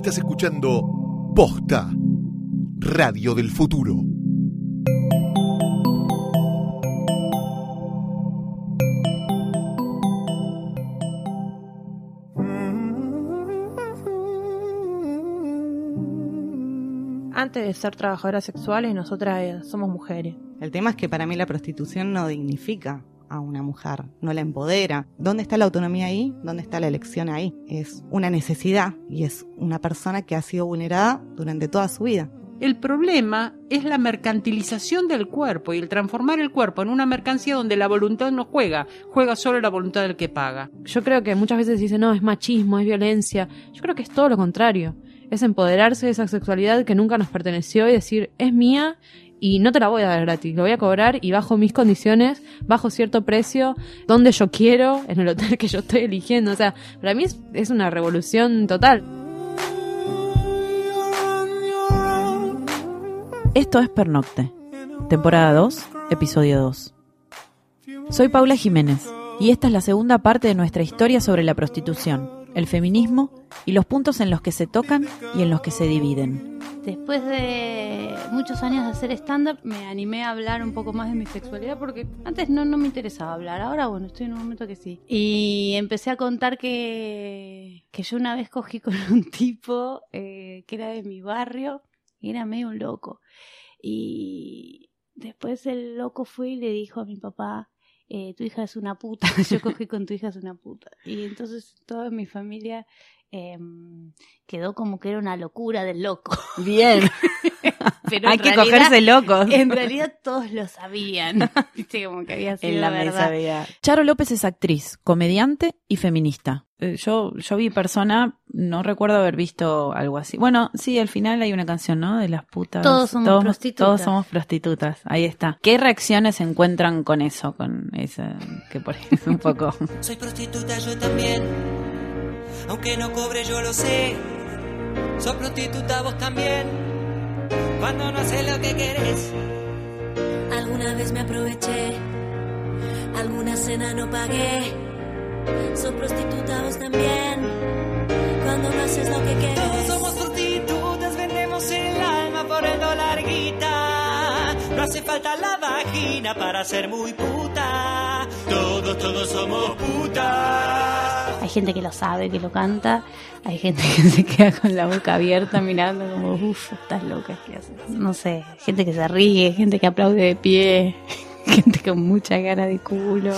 Estás escuchando Posta, Radio del Futuro. Antes de ser trabajadoras sexuales, nosotras eh, somos mujeres. El tema es que para mí la prostitución no dignifica a una mujer, no la empodera. ¿Dónde está la autonomía ahí? ¿Dónde está la elección ahí? Es una necesidad y es una persona que ha sido vulnerada durante toda su vida. El problema es la mercantilización del cuerpo y el transformar el cuerpo en una mercancía donde la voluntad no juega, juega solo la voluntad del que paga. Yo creo que muchas veces dicen, no, es machismo, es violencia. Yo creo que es todo lo contrario. Es empoderarse de esa sexualidad que nunca nos perteneció y decir, es mía y no te la voy a dar gratis, lo voy a cobrar y bajo mis condiciones, bajo cierto precio, donde yo quiero, en el hotel que yo estoy eligiendo. O sea, para mí es, es una revolución total. Esto es Pernocte, temporada 2, episodio 2. Soy Paula Jiménez y esta es la segunda parte de nuestra historia sobre la prostitución, el feminismo y los puntos en los que se tocan y en los que se dividen. Después de muchos años de hacer stand-up, me animé a hablar un poco más de mi sexualidad porque antes no, no me interesaba hablar. Ahora, bueno, estoy en un momento que sí. Y empecé a contar que, que yo una vez cogí con un tipo eh, que era de mi barrio y era medio un loco. Y después el loco fue y le dijo a mi papá, eh, tu hija es una puta, yo cogí con tu hija es una puta. Y entonces toda mi familia eh, quedó como que era una locura del loco. Bien. Pero Hay en que realidad- cogerse locos. En realidad todos lo sabían. Viste, como que había sido en la verdad. mesa había. Charo López es actriz, comediante y feminista. Eh, Yo, yo vi persona, no recuerdo haber visto algo así. Bueno, sí, al final hay una canción, ¿no? De las putas. Todos somos prostitutas. Todos somos prostitutas. Ahí está. ¿Qué reacciones se encuentran con eso? Con ese, que por ahí es un poco. Soy prostituta yo también, aunque no cobre yo lo sé. Soy prostituta vos también, cuando no sé lo que querés. Alguna vez me aproveché, alguna cena no pagué. Soy prostituta vos también, cuando no haces lo que Todos quieres. somos prostitutas, vendemos el alma por el dólar guita. No hace falta la vagina para ser muy puta. Todos, todos somos putas. Hay gente que lo sabe, que lo canta. Hay gente que se queda con la boca abierta mirando como, uff, estás loca. ¿qué haces?". No sé, gente que se ríe, gente que aplaude de pie, gente con mucha cara de culo.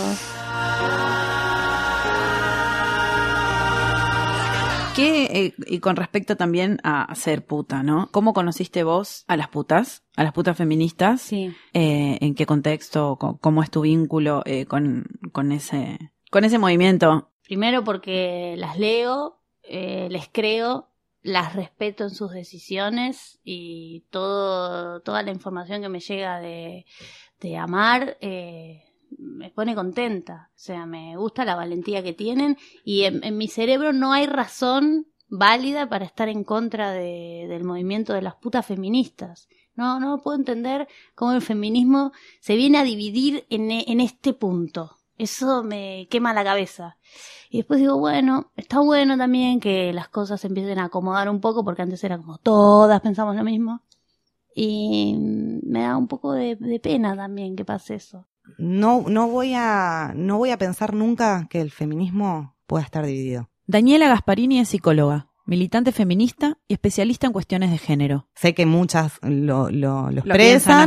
¿Qué, eh, y con respecto también a ser puta, ¿no? ¿Cómo conociste vos a las putas, a las putas feministas? Sí. Eh, ¿En qué contexto? Co- ¿Cómo es tu vínculo eh, con, con ese, con ese movimiento? Primero porque las leo, les creo, las respeto en sus decisiones y todo, toda la información que me llega de, de amar eh, me pone contenta. O sea, me gusta la valentía que tienen y en, mi cerebro no hay razón válida para estar en contra de- del movimiento de las putas feministas. No, no puedo entender cómo el feminismo se viene a dividir en, en este punto. Eso me quema la cabeza. Y después digo, bueno, está bueno también que las cosas se empiecen a acomodar un poco, porque antes era como todas pensamos lo mismo. Y me da un poco de, de pena también que pase eso. No, no voy a, no voy a pensar nunca que el feminismo pueda estar dividido. Daniela Gasparini es psicóloga, militante feminista y especialista en cuestiones de género. Sé que muchas lo, lo, lo expresan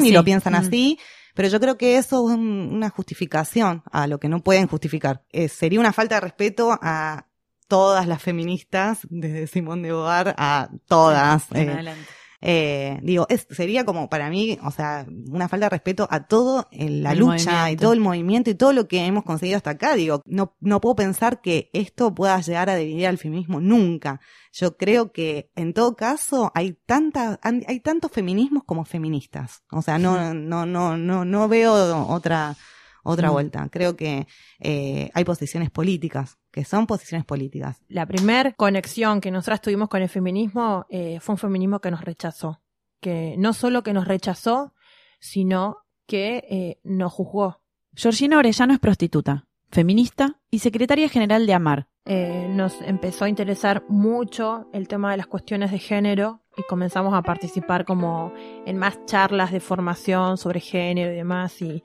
piensan y lo piensan Mm. así, pero yo creo que eso es un- una justificación a lo que no pueden justificar. Eh, sería una falta de respeto a todas las feministas, desde Simón de Beauvoir a todas. En eh, adelante. Eh, digo, es, sería como para mí, o sea, una falta de respeto a todo en la El lucha y todo el movimiento y todo lo que hemos conseguido hasta acá. Digo, no, no puedo pensar que esto pueda llegar a dividir al feminismo nunca. Yo creo que en todo caso hay tanta, han- hay tantos feminismos como feministas. O sea, no, no, no, no, no veo otra, otra Mm. vuelta. Creo que eh, hay posiciones políticas, que son posiciones políticas. La primer conexión que nosotras tuvimos con el feminismo eh, fue un feminismo que nos rechazó. Que no solo que nos rechazó, sino que eh, nos juzgó. Georgina Orellano es prostituta, feminista y secretaria general de AMAR. Eh, nos empezó a interesar mucho el tema de las cuestiones de género y comenzamos a participar como en más charlas de formación sobre género y demás. Y,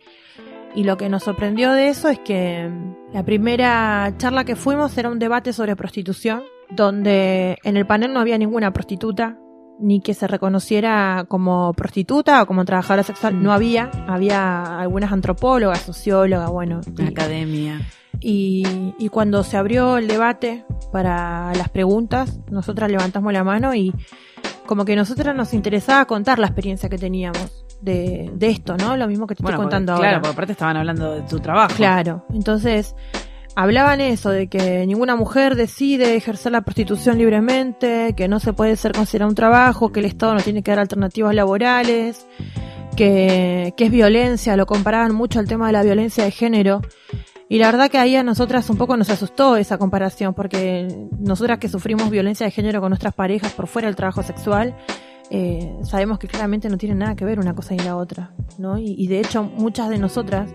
y lo que nos sorprendió de eso es que mm, la primera charla que fuimos era un debate sobre prostitución, donde en el panel no había ninguna prostituta, ni que se reconociera como prostituta o como trabajadora sexual. No había, había algunas antropólogas, sociólogas, bueno. y- Academia. y, y cuando se abrió el debate para las preguntas, nosotras levantamos la mano y como que nosotras nos interesaba contar la experiencia que teníamos de, de esto, ¿no? Lo mismo que te Bueno, estoy porque- contando claro, ahora. porque aparte estaban hablando de tu trabajo. Claro, entonces hablaban eso, de que ninguna mujer decide ejercer la prostitución libremente, que no se puede ser considerado un trabajo, que el Estado no tiene que dar alternativas laborales, que, que es violencia, lo comparaban mucho al tema de la violencia de género. Y la verdad que ahí a nosotras un poco nos asustó esa comparación, porque nosotras que sufrimos violencia de género con nuestras parejas por fuera del trabajo sexual, eh, sabemos que claramente no tiene nada que ver una cosa y la otra, ¿no? Y, y de hecho muchas de nosotras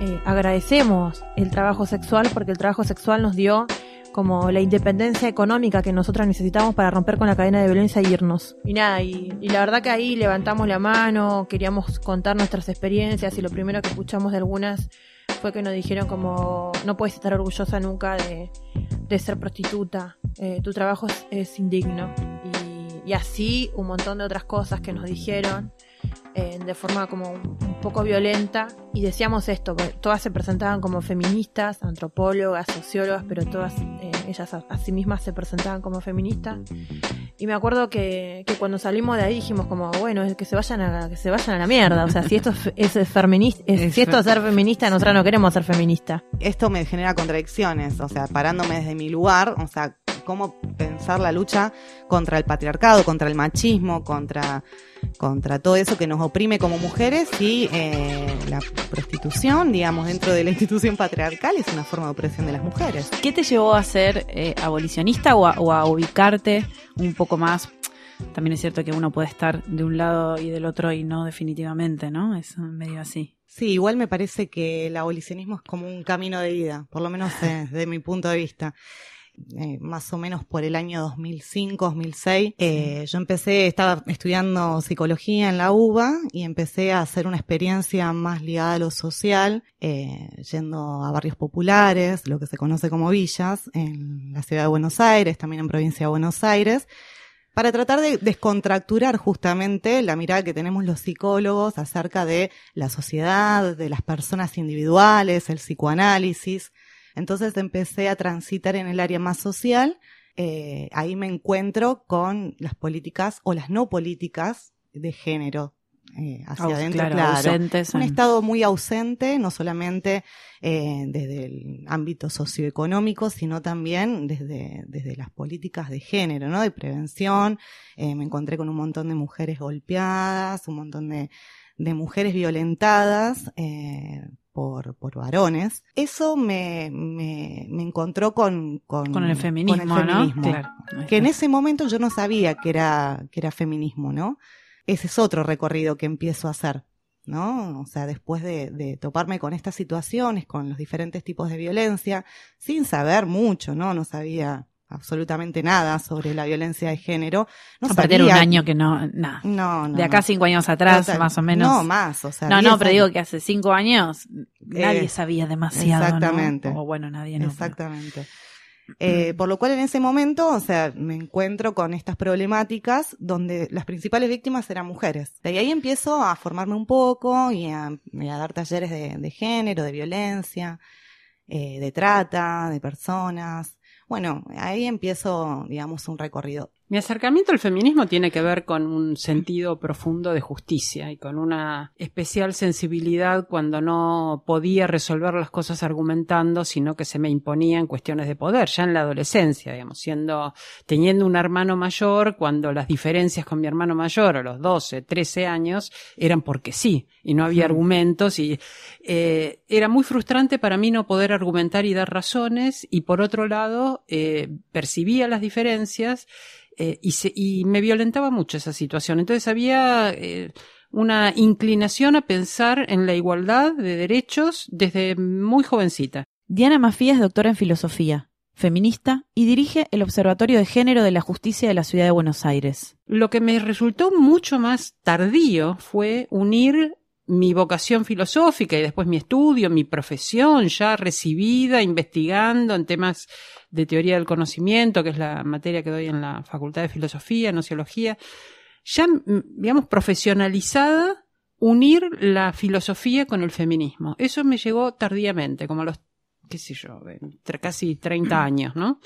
eh, agradecemos el trabajo sexual porque el trabajo sexual nos dio como la independencia económica que nosotras necesitamos para romper con la cadena de violencia y irnos. Y nada, y, y la verdad que ahí levantamos la mano, queríamos contar nuestras experiencias y lo primero que escuchamos de algunas fue que nos dijeron como no puedes estar orgullosa nunca de, de ser prostituta, eh, tu trabajo es, es indigno. Y, y así un montón de otras cosas que nos dijeron de forma como un, poco violenta y decíamos esto, que todas se presentaban como feministas, antropólogas, sociólogas, pero todas eh, ellas a, sí mismas se presentaban como feministas. Y me acuerdo que, que cuando salimos de ahí dijimos como, bueno, que se vayan a, que se vayan a la mierda. O sea, si esto es, es feminista, si esto es ser feminista, nosotras no queremos ser feministas. esto me genera contradicciones, o sea, parándome desde mi lugar, o sea, cómo pensar la lucha contra el patriarcado, contra el machismo, contra, contra todo eso que nos oprime como mujeres y eh, la prostitución, digamos, dentro de la institución patriarcal es una forma de opresión de las mujeres. ¿Qué te llevó a ser eh, abolicionista o a, o a ubicarte un poco más? También es cierto que uno puede estar de un lado y del otro y no definitivamente, ¿no? Es medio así. Sí, igual me parece que el abolicionismo es como un camino de vida, por lo menos desde mi punto de vista. Eh, más o menos por el año 2005, 2006, eh, yo empecé, estaba estudiando psicología en la UBA y empecé a hacer una experiencia más ligada a lo social, eh, yendo a barrios populares, lo que se conoce como villas, en la ciudad de Buenos Aires, también en provincia de Buenos Aires, para tratar de descontracturar justamente la mirada que tenemos los psicólogos acerca de la sociedad, de las personas individuales, el psicoanálisis. Entonces empecé a transitar en el área más social. Eh, ahí me encuentro con las políticas o las no políticas de género eh, hacia Aus- adentro, claro, claro. ausentes Un estado muy ausente, no solamente eh, desde el ámbito socioeconómico, sino también desde, desde las políticas de género, ¿no? De prevención. Eh, me encontré con un montón de mujeres golpeadas, un montón de, de mujeres violentadas por, por varones. Eso me, me, me encontró con, con, Con el feminismo, con el feminismo. ¿no? Claro. Que en ese momento yo no sabía que era, que era feminismo, ¿no? Ese es otro recorrido que empiezo a hacer, ¿no? O sea, después de, de toparme con estas situaciones, con los diferentes tipos de violencia, sin saber mucho, ¿no? No sabía absolutamente nada sobre la violencia de género. No Aparte un año que no, nada. No, no. de acá cinco años atrás, más o menos. No, más, o sea. no, 10 no, pero años. digo que hace cinco años nadie Eh, sabía demasiado. ¿no? exactamente. O bueno, nadie no. pero- Exactamente. Eh, por lo cual en ese momento, o sea, me encuentro con estas problemáticas donde las principales víctimas eran mujeres. De ahí empiezo a formarme un poco y a, y a dar talleres de, de género, de violencia, eh, de trata, de personas. Bueno, ahí empiezo, digamos, un recorrido. Mi acercamiento al feminismo tiene que ver con un sentido profundo de justicia y con una especial sensibilidad cuando no podía resolver las cosas argumentando, sino que se me imponían cuestiones de poder, ya en la adolescencia, digamos, siendo, teniendo un hermano mayor, cuando las diferencias con mi hermano mayor a los 12, 13 años eran porque sí, y no había argumentos, y eh, era muy frustrante para mí no poder argumentar y dar razones, y por otro lado, eh, percibía las diferencias, eh, y, se, y, me violentaba mucho esa situación. Entonces había eh, una inclinación a pensar en la igualdad de derechos desde muy jovencita. Diana Mafía es doctora en filosofía, feminista y dirige el Observatorio de Género de la Justicia de la Ciudad de Buenos Aires. Lo que me resultó mucho más tardío fue unir mi vocación filosófica y después mi estudio, mi profesión ya recibida, investigando en temas de teoría del conocimiento, que es la materia que doy en la Facultad de Filosofía, Nociología, ya, digamos, profesionalizada, unir la filosofía con el feminismo. Eso me llegó tardíamente, como a los, qué sé yo, casi 30 años, ¿no?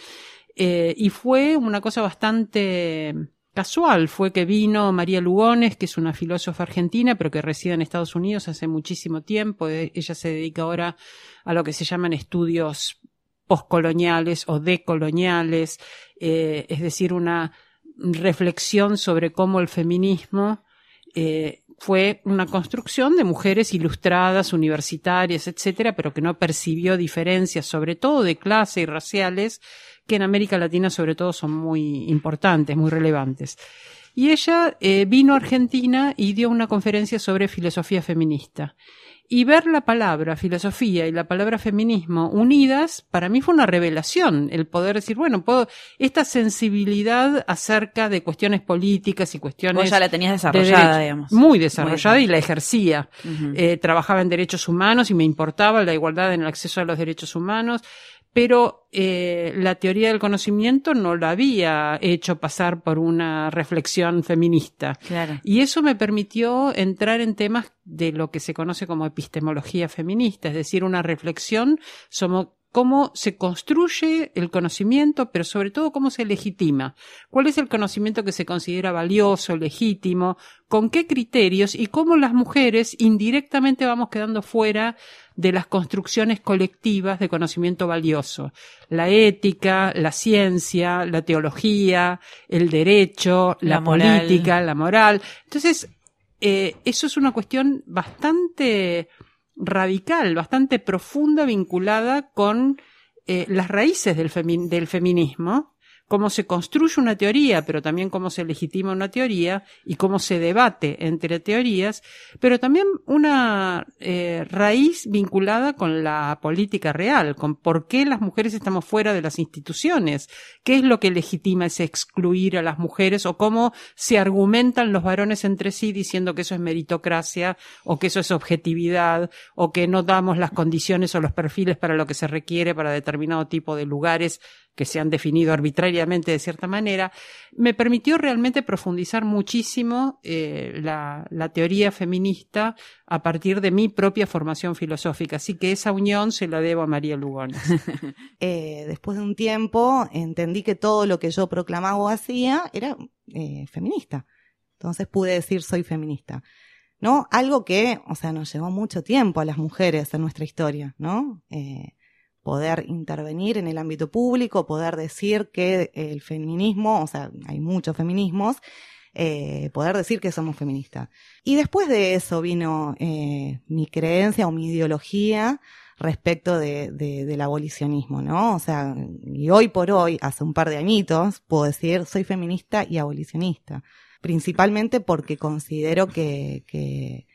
Eh, y fue una cosa bastante casual fue que vino María Lugones, que es una filósofa argentina, pero que reside en Estados Unidos hace muchísimo tiempo. E, ella se dedica ahora a lo que se llaman estudios postcoloniales o decoloniales, eh, es decir, una reflexión sobre cómo el feminismo eh, fue una construcción de mujeres ilustradas, universitarias, etcétera, pero que no percibió diferencias, sobre todo de clase y raciales, que en América Latina sobre todo son muy importantes, muy relevantes. Y ella eh, vino a Argentina y dio una conferencia sobre filosofía feminista. Y ver la palabra filosofía y la palabra feminismo unidas, para mí fue una revelación, el poder decir, bueno, puedo, esta sensibilidad acerca de cuestiones políticas y cuestiones... Vos ya la tenías desarrollada, digamos. Muy desarrollada y la ejercía. eh, trabajaba en derechos humanos y me importaba la igualdad en el acceso a los derechos humanos pero eh, la teoría del conocimiento no la había hecho pasar por una reflexión feminista. Claro. Y eso me permitió entrar en temas de lo que se conoce como epistemología feminista, es decir, una reflexión sobre cómo se construye el conocimiento, pero sobre todo cómo se legitima. ¿Cuál es el conocimiento que se considera valioso, legítimo? ¿Con qué criterios? Y cómo las mujeres indirectamente vamos quedando fuera de las construcciones colectivas de conocimiento valioso. La ética, la ciencia, la teología, el derecho, la, La moral. política, la moral. Entonces, eh, eso es una cuestión bastante radical, bastante profunda, vinculada con eh, las raíces del, femi- del feminismo, cómo se construye una teoría, pero también cómo se legitima una teoría y cómo se debate entre teorías, pero también una eh, raíz vinculada con la política real, con por qué las mujeres estamos fuera de las instituciones, qué es lo que legitima ese excluir a las mujeres o cómo se argumentan los varones entre sí diciendo que eso es meritocracia o que eso es objetividad o que no damos las condiciones o los perfiles para lo que se requiere para determinado tipo de lugares que se han definido arbitrariamente de cierta manera, me permitió realmente profundizar muchísimo eh, la, teoría feminista a partir de mi propia formación filosófica. Así que esa unión se la debo a María Lugones. Eh, después de un tiempo entendí que todo lo que yo proclamaba o hacía era eh, feminista. Entonces pude decir soy feminista. ¿No? Algo que, o sea, nos llevó mucho tiempo a las mujeres en nuestra historia, ¿no? Poder intervenir en el ámbito público, poder decir que el feminismo, o sea, hay muchos feminismos, eh, poder decir que somos feministas. Y después de eso vino eh, mi creencia o mi ideología respecto de, de- del abolicionismo, ¿no? O sea, y hoy por hoy, hace un par de añitos, puedo decir, soy feminista y abolicionista. Principalmente porque considero que, que,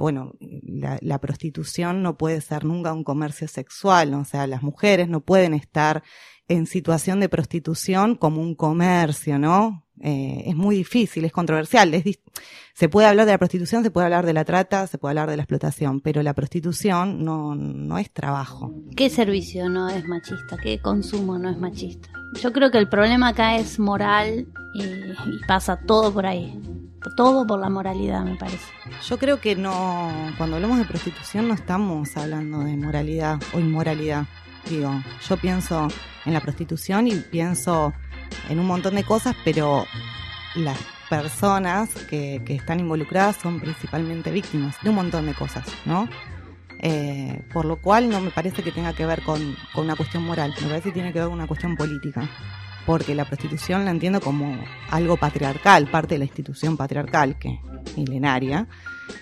bueno, la, la prostitución no puede ser nunca un comercio sexual, ¿no? o sea, las mujeres no pueden estar en situación de prostitución como un comercio, ¿no? Eh, es muy difícil, es controversial. Se puede hablar de la prostitución, se puede hablar de la trata, se puede hablar de la explotación, pero la prostitución no, no es trabajo. ¿Qué servicio no es machista? ¿Qué consumo no es machista? Yo creo que el problema acá es moral y, y pasa todo por ahí. Todo por la moralidad, me parece. Yo creo que no, cuando hablamos de prostitución no estamos hablando de moralidad o inmoralidad. Digo, yo pienso en la prostitución y pienso en un montón de cosas, pero las personas que, que están involucradas son principalmente víctimas de un montón de cosas, ¿no? Eh, por lo cual no me parece que tenga que ver con, una cuestión moral, me parece que tiene que ver con una cuestión política porque la prostitución la entiendo como algo patriarcal, parte de la institución patriarcal, que milenaria,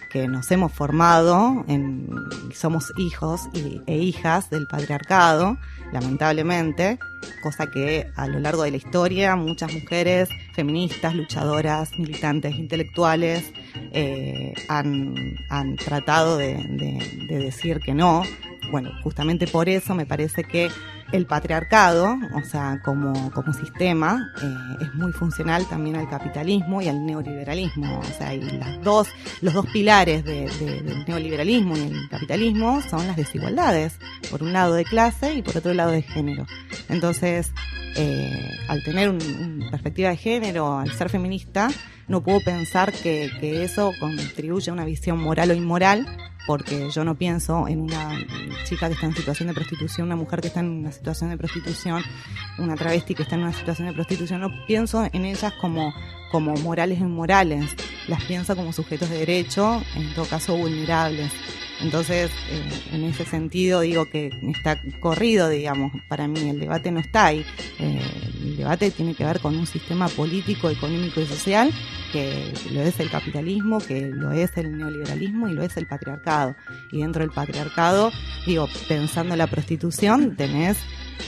que nos hemos formado, en, somos hijos e hijas del patriarcado, lamentablemente, cosa que a lo largo de la historia muchas mujeres feministas, luchadoras, militantes, intelectuales, eh, han, han, tratado de decir que no. Bueno, justamente por eso me parece que el patriarcado, o sea, como, como sistema, eh, es muy funcional también al capitalismo y al neoliberalismo. O sea, y las dos, los dos pilares de, de, del neoliberalismo y el capitalismo son las desigualdades. Por un lado de clase y por otro lado de género. Entonces, eh, al tener una perspectiva de género, al ser feminista, no puedo pensar que, que eso contribuye a una visión moral o inmoral porque yo no pienso en una chica que está en situación de prostitución, una mujer que está en una situación de prostitución, una travesti que está en una situación de prostitución, no pienso en ellas como, como morales e inmorales, las pienso como sujetos de derecho, en todo caso vulnerables. Entonces, eh, en ese sentido digo que está corrido, digamos, para mí el debate no está ahí. Eh, el debate tiene que ver con un sistema político, económico y social que lo es el capitalismo, que lo es el neoliberalismo y lo es el patriarcado. Y dentro del patriarcado, digo, pensando en la prostitución, tenés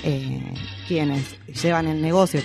eh, quienes llevan el negocio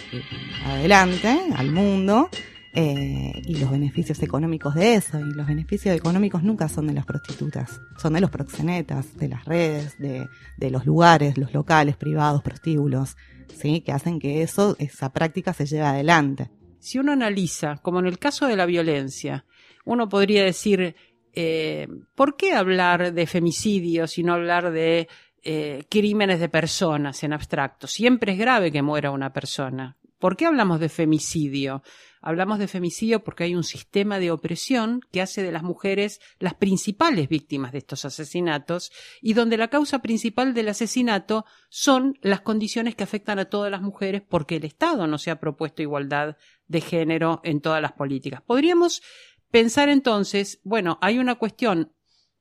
adelante al mundo eh, y los beneficios económicos de eso. Y los beneficios económicos nunca son de las prostitutas, son de los proxenetas, de las redes, de, los lugares, los locales privados, prostíbulos, ¿sí? que hacen que eso, esa práctica se lleve adelante. Si uno analiza, como en el caso de la violencia, uno podría decir, eh, ¿por qué hablar de femicidio y no hablar de eh, crímenes de personas en abstracto? Siempre es grave que muera una persona. ¿Por qué hablamos de femicidio? Hablamos de femicidio porque hay un sistema de opresión que hace de las mujeres las principales víctimas de estos asesinatos y donde la causa principal del asesinato son las condiciones que afectan a todas las mujeres porque el Estado no se ha propuesto igualdad de género en todas las políticas. Podríamos pensar entonces, bueno, hay una cuestión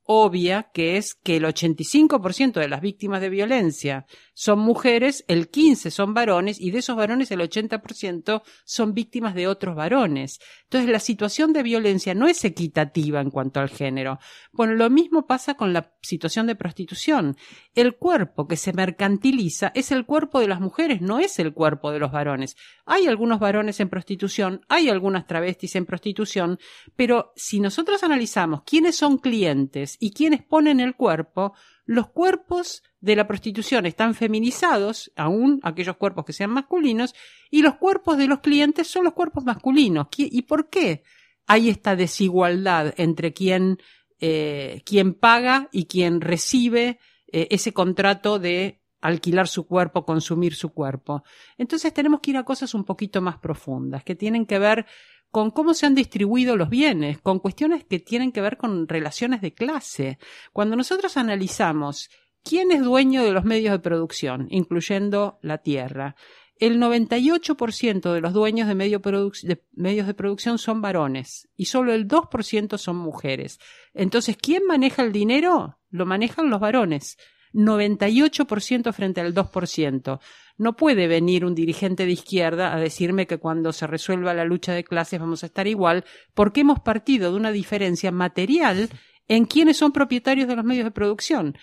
obvia, que es que el 85% de las víctimas de violencia son mujeres, el 15% son varones y de esos varones el 80% son víctimas de otros varones. Entonces la situación de violencia no es equitativa en cuanto al género. Bueno, lo mismo pasa con la situación de prostitución. El cuerpo que se mercantiliza es el cuerpo de las mujeres, no es el cuerpo de los varones. Hay algunos varones en prostitución, hay algunas travestis en prostitución, pero si nosotros analizamos quiénes son clientes y quiénes ponen el cuerpo, los cuerpos de la prostitución están feminizados, aún aquellos cuerpos que sean masculinos, y los cuerpos de los clientes son los cuerpos masculinos. ¿Y por qué hay esta desigualdad entre quien, eh, quien paga y quien recibe eh, ese contrato de alquilar su cuerpo, consumir su cuerpo? Entonces tenemos que ir a cosas un poquito más profundas, que tienen que ver con cómo se han distribuido los bienes, con cuestiones que tienen que ver con relaciones de clase. Cuando nosotros analizamos quién es dueño de los medios de producción, incluyendo la tierra, el 98% de los dueños de, medio de, medios de producción son varones y solo el 2% son mujeres. Entonces, ¿quién maneja el dinero? Lo manejan los varones. 98% frente al 2%. No puede venir un dirigente de izquierda a decirme que cuando se resuelva la lucha de clases vamos a estar igual, porque hemos partido de una diferencia material en quienes son propietarios de los medios de producción.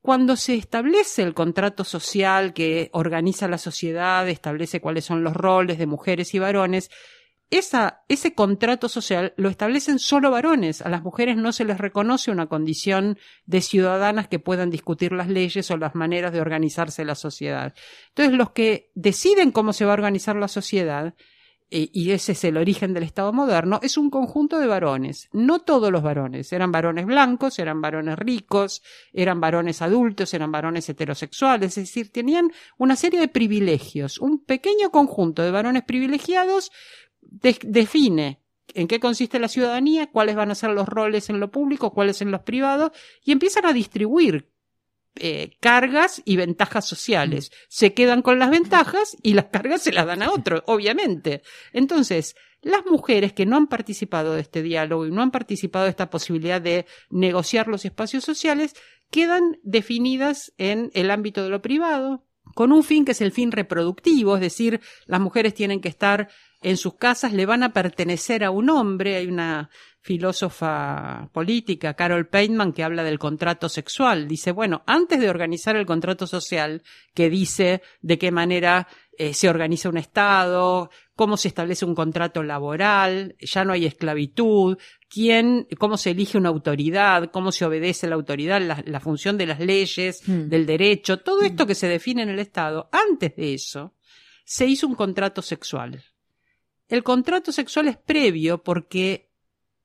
Cuando se establece el contrato social que organiza la sociedad, establece cuáles son los roles de mujeres y varones, ese contrato social lo establecen solo varones. A las mujeres no se les reconoce una condición de ciudadanas que puedan discutir las leyes o las maneras de organizarse la sociedad. Entonces, los que deciden cómo se va a organizar la sociedad, eh, y ese es el origen del Estado moderno, es un conjunto de varones. No todos los varones. Eran varones blancos, eran varones ricos, eran varones adultos, eran varones heterosexuales. Es decir, tenían una serie de privilegios. Un pequeño conjunto de varones privilegiados define en qué consiste la ciudadanía, cuáles van a ser los roles en lo público, cuáles en los privados, y empiezan a distribuir eh, cargas y ventajas sociales. Se quedan con las ventajas y las cargas se las dan a otro, obviamente. Entonces, las mujeres que no han participado de este diálogo y no han participado de esta posibilidad de negociar los espacios sociales quedan definidas en el ámbito de lo privado, con un fin que es el fin reproductivo, es decir, las mujeres tienen que estar en sus casas, le van a pertenecer a un hombre. Hay una filósofa política, Carol Pateman, que habla del contrato sexual. Dice, bueno, antes de organizar el contrato social, que dice de qué manera eh, se organiza un Estado, cómo se establece un contrato laboral, ya no hay esclavitud, quién, cómo se elige una autoridad, cómo se obedece la autoridad, la, función de las leyes, Hmm. del derecho, todo esto que se define en el Estado, antes de eso, se hizo un contrato sexual. El contrato sexual es previo porque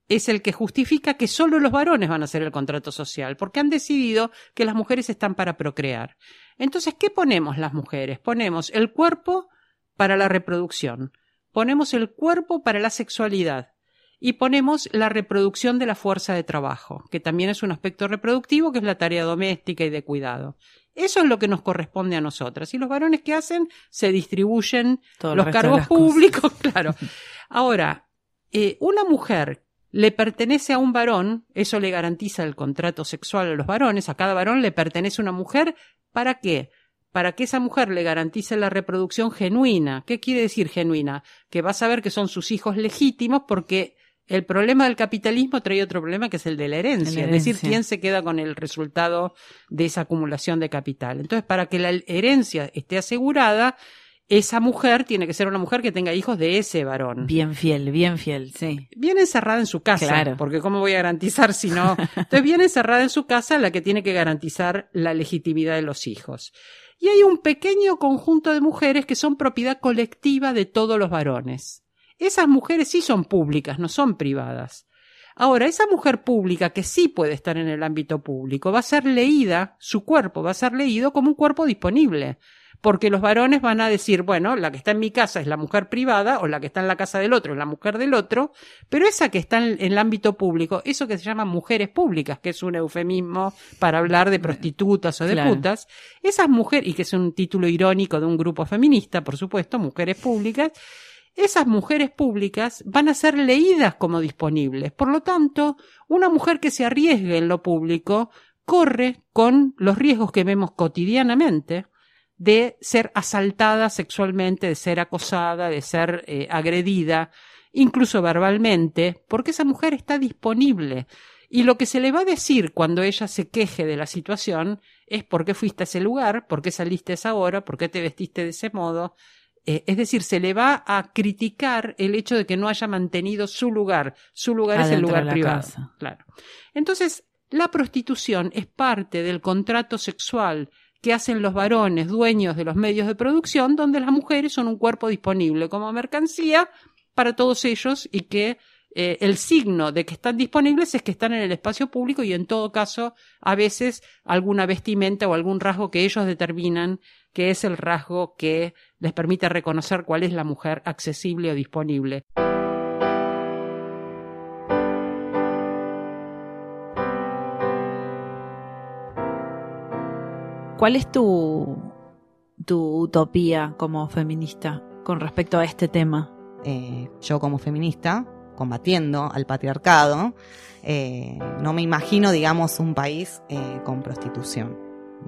es el que justifica que solo los varones van a hacer el contrato social, porque han decidido que las mujeres están para procrear. Entonces, ¿qué ponemos las mujeres? Ponemos el cuerpo para la reproducción, ponemos el cuerpo para la sexualidad y ponemos la reproducción de la fuerza de trabajo, que también es un aspecto reproductivo, que es la tarea doméstica y de cuidado. Eso es lo que nos corresponde a nosotras. Y los varones que hacen se distribuyen Todo los cargos cosas. públicos, claro. Ahora, eh, una mujer le pertenece a un varón, eso le garantiza el contrato sexual a los varones, a cada varón le pertenece una mujer, ¿para qué? Para que esa mujer le garantice la reproducción genuina. ¿Qué quiere decir genuina? Que va a saber que son sus hijos legítimos porque el problema del capitalismo trae otro problema que es el de la herencia, La es decir, quién se queda con el resultado de esa acumulación de capital. Entonces, para que la herencia esté asegurada, esa mujer tiene que ser una mujer que tenga hijos de ese varón. Bien fiel, bien fiel, sí. Bien encerrada en su casa, Claro. porque ¿cómo voy a garantizar si no? Entonces, bien encerrada en su casa la que tiene que garantizar la legitimidad de los hijos. Y hay un pequeño conjunto de mujeres que son propiedad colectiva de todos los varones. Esas mujeres sí son públicas, no son privadas. Ahora, esa mujer pública que sí puede estar en el ámbito público va a ser leída, su cuerpo va a ser leído como un cuerpo disponible. Porque los varones van a decir, bueno, la que está en mi casa es la mujer privada o la que está en la casa del otro es la mujer del otro, pero esa que está en, el ámbito público, eso que se llama mujeres públicas, que es un eufemismo para hablar de prostitutas o de Claro. putas, esas mujeres, y que es un título irónico de un grupo feminista, por supuesto, mujeres públicas, esas mujeres públicas van a ser leídas como disponibles. Por lo tanto, una mujer que se arriesgue en lo público corre con los riesgos que vemos cotidianamente de ser asaltada sexualmente, de ser acosada, de ser eh, agredida, incluso verbalmente, porque esa mujer está disponible. Y lo que se le va a decir cuando ella se queje de la situación es por qué fuiste a ese lugar, por qué saliste a esa hora, por qué te vestiste de ese modo. Eh, es decir, se le va a criticar el hecho de que no haya mantenido su lugar. Su lugar es el lugar privado. casa. Claro. Entonces, la prostitución es parte del contrato sexual que hacen los varones dueños de los medios de producción, donde las mujeres son un cuerpo disponible como mercancía para todos ellos y que eh, el signo de que están disponibles es que están en el espacio público y en todo caso a veces alguna vestimenta o algún rasgo que ellos determinan que es el rasgo que les permite reconocer cuál es la mujer accesible o disponible. ¿Cuál es tu, tu utopía como feminista con respecto a este tema? Eh, yo como feminista, combatiendo al patriarcado, eh, no me imagino, digamos, un país eh, con prostitución.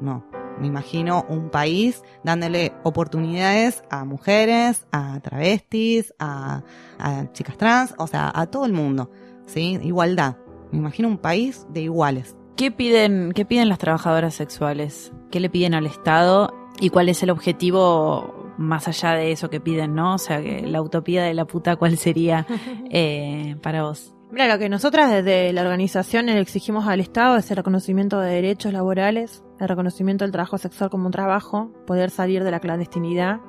No. Me imagino un país dándole oportunidades a mujeres, a travestis, a, a chicas trans, o sea, a todo el mundo. ¿Sí? Igualdad. Me imagino un país de iguales. ¿Qué piden, ¿Qué piden las trabajadoras sexuales? ¿Qué le piden al Estado? ¿Y cuál es el objetivo más allá de eso que piden, no? O sea, que la utopía de la puta, ¿cuál sería eh, para vos? Mira, lo que nosotras desde la organización le exigimos al Estado es el reconocimiento de derechos laborales, el reconocimiento del trabajo sexual como un trabajo, poder salir de la clandestinidad,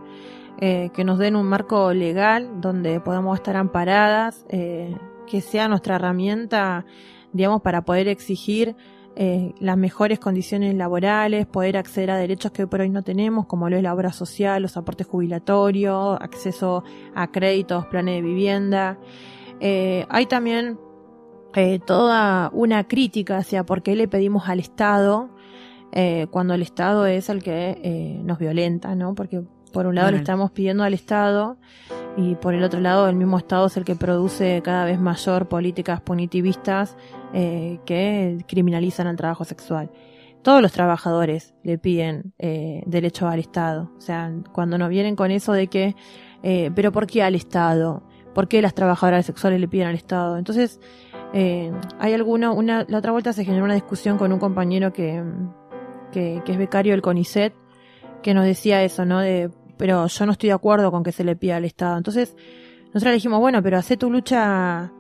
eh, que nos den un marco legal donde podamos estar amparadas, eh, que sea nuestra herramienta, digamos, para poder exigir eh, las mejores condiciones laborales, poder acceder a derechos que por hoy no tenemos, como lo es la obra social, los aportes jubilatorios, acceso a créditos, planes de vivienda. Hay también toda una crítica hacia por qué le pedimos al Estado eh, cuando el Estado es el que eh, nos violenta, ¿no? Porque por un lado le estamos pidiendo al Estado y por el otro lado el mismo Estado es el que produce cada vez mayor políticas punitivistas eh, que criminalizan el trabajo sexual. Todos los trabajadores le piden eh, derecho al Estado. O sea, cuando nos vienen con eso de que, eh, pero ¿por qué al Estado? ¿Por qué las trabajadoras sexuales le piden al Estado? Entonces, eh, hay alguno, una, la otra vuelta se generó una discusión con un compañero que, que, que es becario del CONICET, que nos decía eso, ¿no? De, pero yo no estoy de acuerdo con que se le pida al Estado. Entonces, nosotros le dijimos, bueno, pero hace tu lucha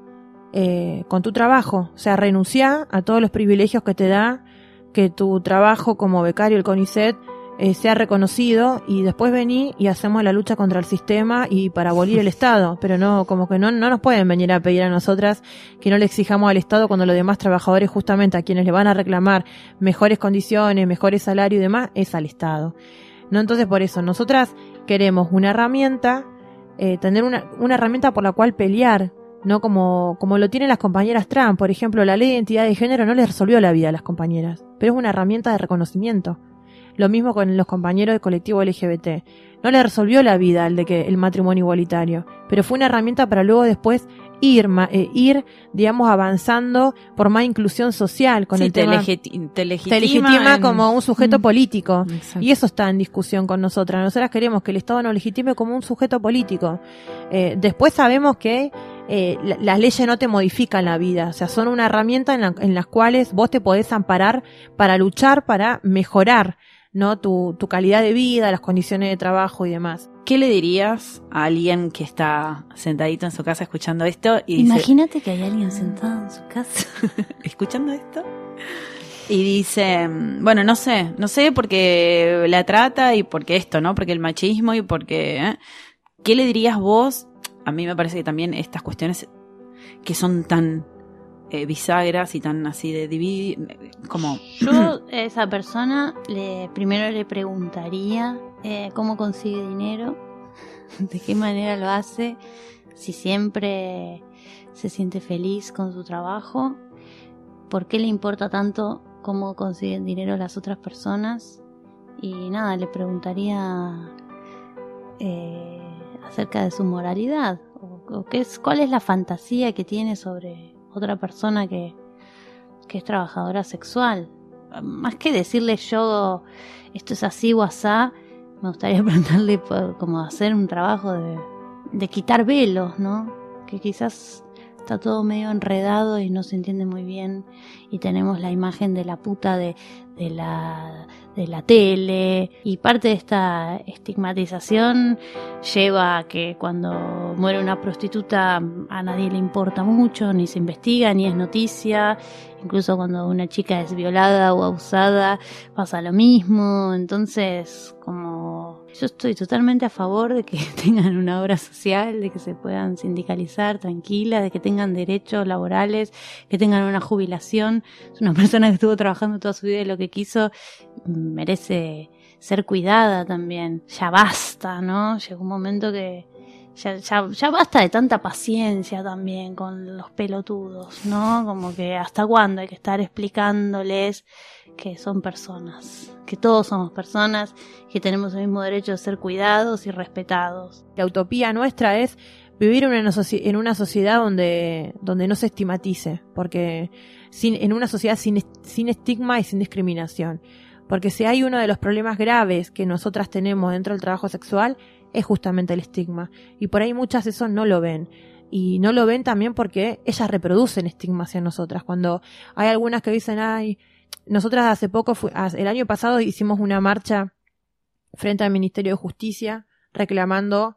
eh, con tu trabajo, o sea, renuncia a todos los privilegios que te da que tu trabajo como becario del CONICET eh, sea reconocido y después vení y hacemos la lucha contra el sistema y para abolir el Estado. Pero no, como que no, no nos pueden venir a pedir a nosotras que no le exijamos al Estado cuando los demás trabajadores justamente a quienes le van a reclamar mejores condiciones, mejores salarios y demás, es al Estado. No, entonces por eso, nosotras queremos una herramienta, eh, tener una, una herramienta por la cual pelear, no como, como lo tienen las compañeras trans. Por ejemplo, la ley de identidad de género no les resolvió la vida a las compañeras, pero es una herramienta de reconocimiento. Lo mismo con los compañeros del colectivo LGBT. No les resolvió la vida el de que el matrimonio igualitario, pero fue una herramienta para luego después ir, eh, ir digamos, avanzando por más inclusión social con Sí, el te, tema. te legitima, Te legitima en- como un sujeto Mm. político. Exacto. Y eso está en discusión con nosotras. Nosotras queremos que el Estado nos legitime como un sujeto político. Eh, después sabemos que eh, la- las leyes no te modifican la vida. O sea, son una herramienta en, la- en las cuales vos te podés amparar para luchar, para mejorar no tu, tu calidad de vida, las condiciones de trabajo y demás. ¿Qué le dirías a alguien que está sentadito en su casa escuchando esto y dice, Imagínate que hay alguien sentado en su casa. escuchando esto y dice, bueno, no sé, no sé porque la trata y porque esto, ¿no? Porque el machismo y porque ¿eh? ¿qué le dirías vos? A mí me parece que también estas cuestiones que son tan eh, bisagras y tan así de dividir, como Yo a esa persona le primero le preguntaría eh, cómo consigue dinero, de qué manera lo hace, si siempre se siente feliz con su trabajo, por qué le importa tanto cómo consiguen dinero las otras personas. Y nada, le preguntaría eh, acerca de su moralidad o, o qué es, cuál es la fantasía que tiene sobre otra persona que, que es trabajadora sexual. Más que decirle yo esto es así o asá, me gustaría preguntarle como hacer un trabajo de, de quitar velos, ¿no? Que quizás está todo medio enredado y no se entiende muy bien. Y tenemos la imagen de la puta de, de la de la tele. Y parte de esta estigmatización lleva a que cuando muere una prostituta a nadie le importa mucho, ni se investiga, ni es noticia, incluso cuando una chica es violada o abusada pasa lo mismo, entonces como yo estoy totalmente a favor de que tengan una obra social, de que se puedan sindicalizar tranquilas, de que tengan derechos laborales, que tengan una jubilación, es una persona que estuvo trabajando toda su vida y lo que quiso merece ser cuidada también. Ya basta, ¿no? Llegó un momento que ya, ya, ya basta de tanta paciencia también con los pelotudos, ¿no? Como que hasta cuándo hay que estar explicándoles que son personas, que todos somos personas, que tenemos el mismo derecho de ser cuidados y respetados. La utopía nuestra es vivir en una, en una sociedad donde, donde no se estigmatice, porque en una sociedad sin estigma y sin discriminación. Porque si hay uno de los problemas graves que nosotras tenemos dentro del trabajo sexual, es justamente el estigma. Y por ahí muchas eso no lo ven. Y no lo ven también porque ellas reproducen estigma hacia nosotras. Cuando hay algunas que dicen, ay, nosotras hace poco, el año pasado hicimos una marcha frente al Ministerio de Justicia reclamando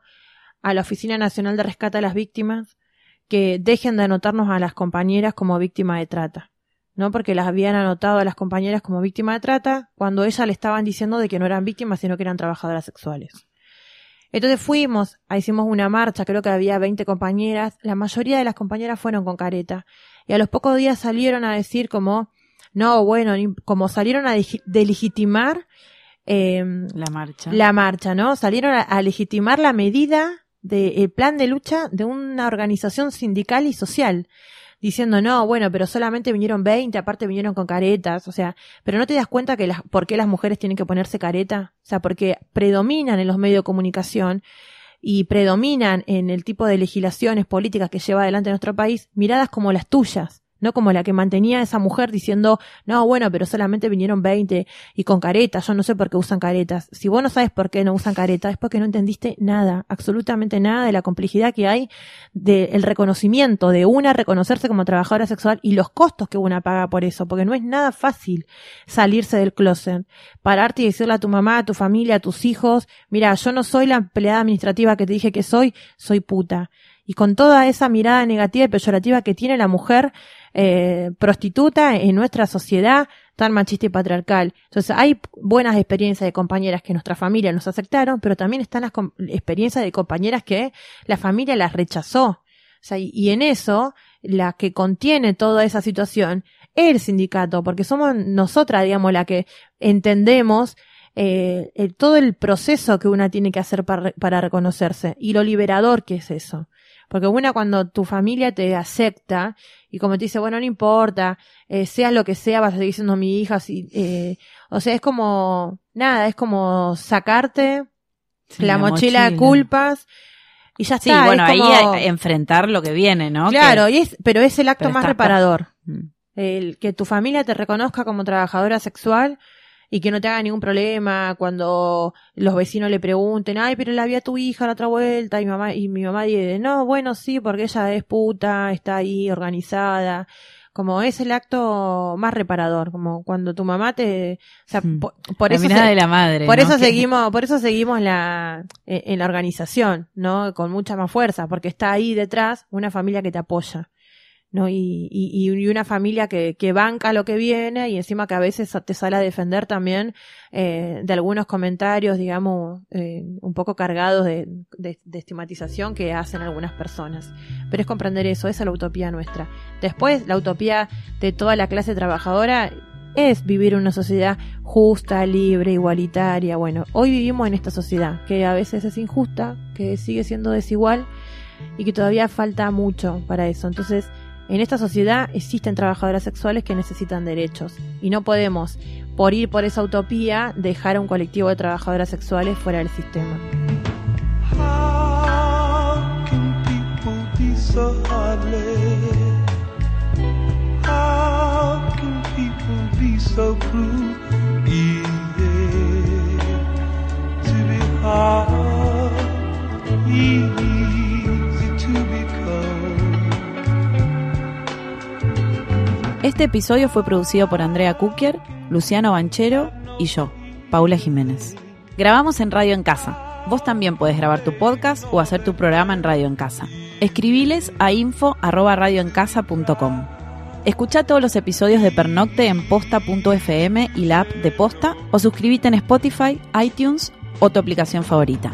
a la Oficina Nacional de Rescate a las Víctimas que dejen de anotarnos a las compañeras como víctimas de trata. ¿no? Porque las habían anotado a las compañeras como víctimas de trata cuando ellas le estaban diciendo de que no eran víctimas, sino que eran trabajadoras sexuales. Entonces fuimos, ah, hicimos una marcha, creo que había 20 compañeras, la mayoría de las compañeras fueron con careta. Y a los pocos días salieron a decir como, no, bueno, como salieron a delegitimar eh, la marcha. la marcha, ¿no? Salieron a, a legitimar la medida del plan de lucha de una organización sindical y social, diciendo, no, bueno, pero solamente vinieron 20, aparte vinieron con caretas, o sea, pero no te das cuenta que las, por qué las mujeres tienen que ponerse careta, o sea, porque predominan en los medios de comunicación y predominan en el tipo de legislaciones políticas que lleva adelante nuestro país miradas como las tuyas no como la que mantenía esa mujer diciendo, no, bueno, pero solamente vinieron 20 y con caretas, yo no sé por qué usan caretas. Si vos no sabes por qué no usan caretas, es porque no entendiste nada, absolutamente nada de la complejidad que hay del reconocimiento de una, reconocerse como trabajadora sexual y los costos que una paga por eso, porque no es nada fácil salirse del closet, pararte y decirle a tu mamá, a tu familia, a tus hijos, mira, yo no soy la empleada administrativa que te dije que soy, soy puta. Y con toda esa mirada negativa y peyorativa que tiene la mujer, eh, prostituta en nuestra sociedad tan machista y patriarcal. Entonces hay buenas experiencias de compañeras que nuestra familia nos aceptaron, pero también están las experiencias de compañeras que la familia las rechazó. O sea, y, en eso, la que contiene toda esa situación es el sindicato, porque somos nosotras, digamos, la que entendemos eh, todo el proceso que una tiene que hacer para, para reconocerse y lo liberador que es eso. Porque una cuando tu familia te acepta y como te dice, bueno, no importa, eh, sea lo que sea, vas a seguir siendo mi hija, eh, o sea, es como, nada, es como sacarte la, mochila, de culpas y ya sí, está. bueno, ahí enfrentar lo que viene, ¿no? Claro, y es, pero es el acto más reparador. Mm. El que tu familia te reconozca como trabajadora sexual y que no te haga ningún problema cuando los vecinos le pregunten, ay, pero la vi a tu hija la otra vuelta y mi mamá, y mi mamá dice, no, bueno, sí, porque ella es puta, está ahí organizada. Como es el acto más reparador, como cuando tu mamá te, o sea, hmm. por, eso de la madre, por eso seguimos, por eso seguimos la, e, en la organización, ¿no? Con mucha más fuerza, porque está ahí detrás una familia que te apoya. ¿No? Y, y, y una familia que, que, banca lo que viene y encima que a veces te sale a defender también eh, de algunos comentarios, digamos, eh, un poco cargados de, de, de, estigmatización que hacen algunas personas. Pero es comprender eso, esa es la utopía nuestra. Después, la utopía de toda la clase trabajadora es vivir una sociedad justa, libre, igualitaria. Bueno, hoy vivimos en esta sociedad que a veces es injusta, que sigue siendo desigual y que todavía falta mucho para eso. Entonces, en esta sociedad existen trabajadoras sexuales que necesitan derechos y no podemos, por ir por esa utopía, dejar a un colectivo de trabajadoras sexuales fuera del sistema. Este episodio fue producido por Andrea Kukier, Luciano Banchero y yo, Paula Jiménez. Grabamos en Radio en Casa. Vos también puedes grabar tu podcast o hacer tu programa en Radio en Casa. Escribiles a info@radioencasa.com. Escucha todos los episodios de Pernocte en posta.fm y la app de Posta o suscríbete en Spotify, iTunes o tu aplicación favorita.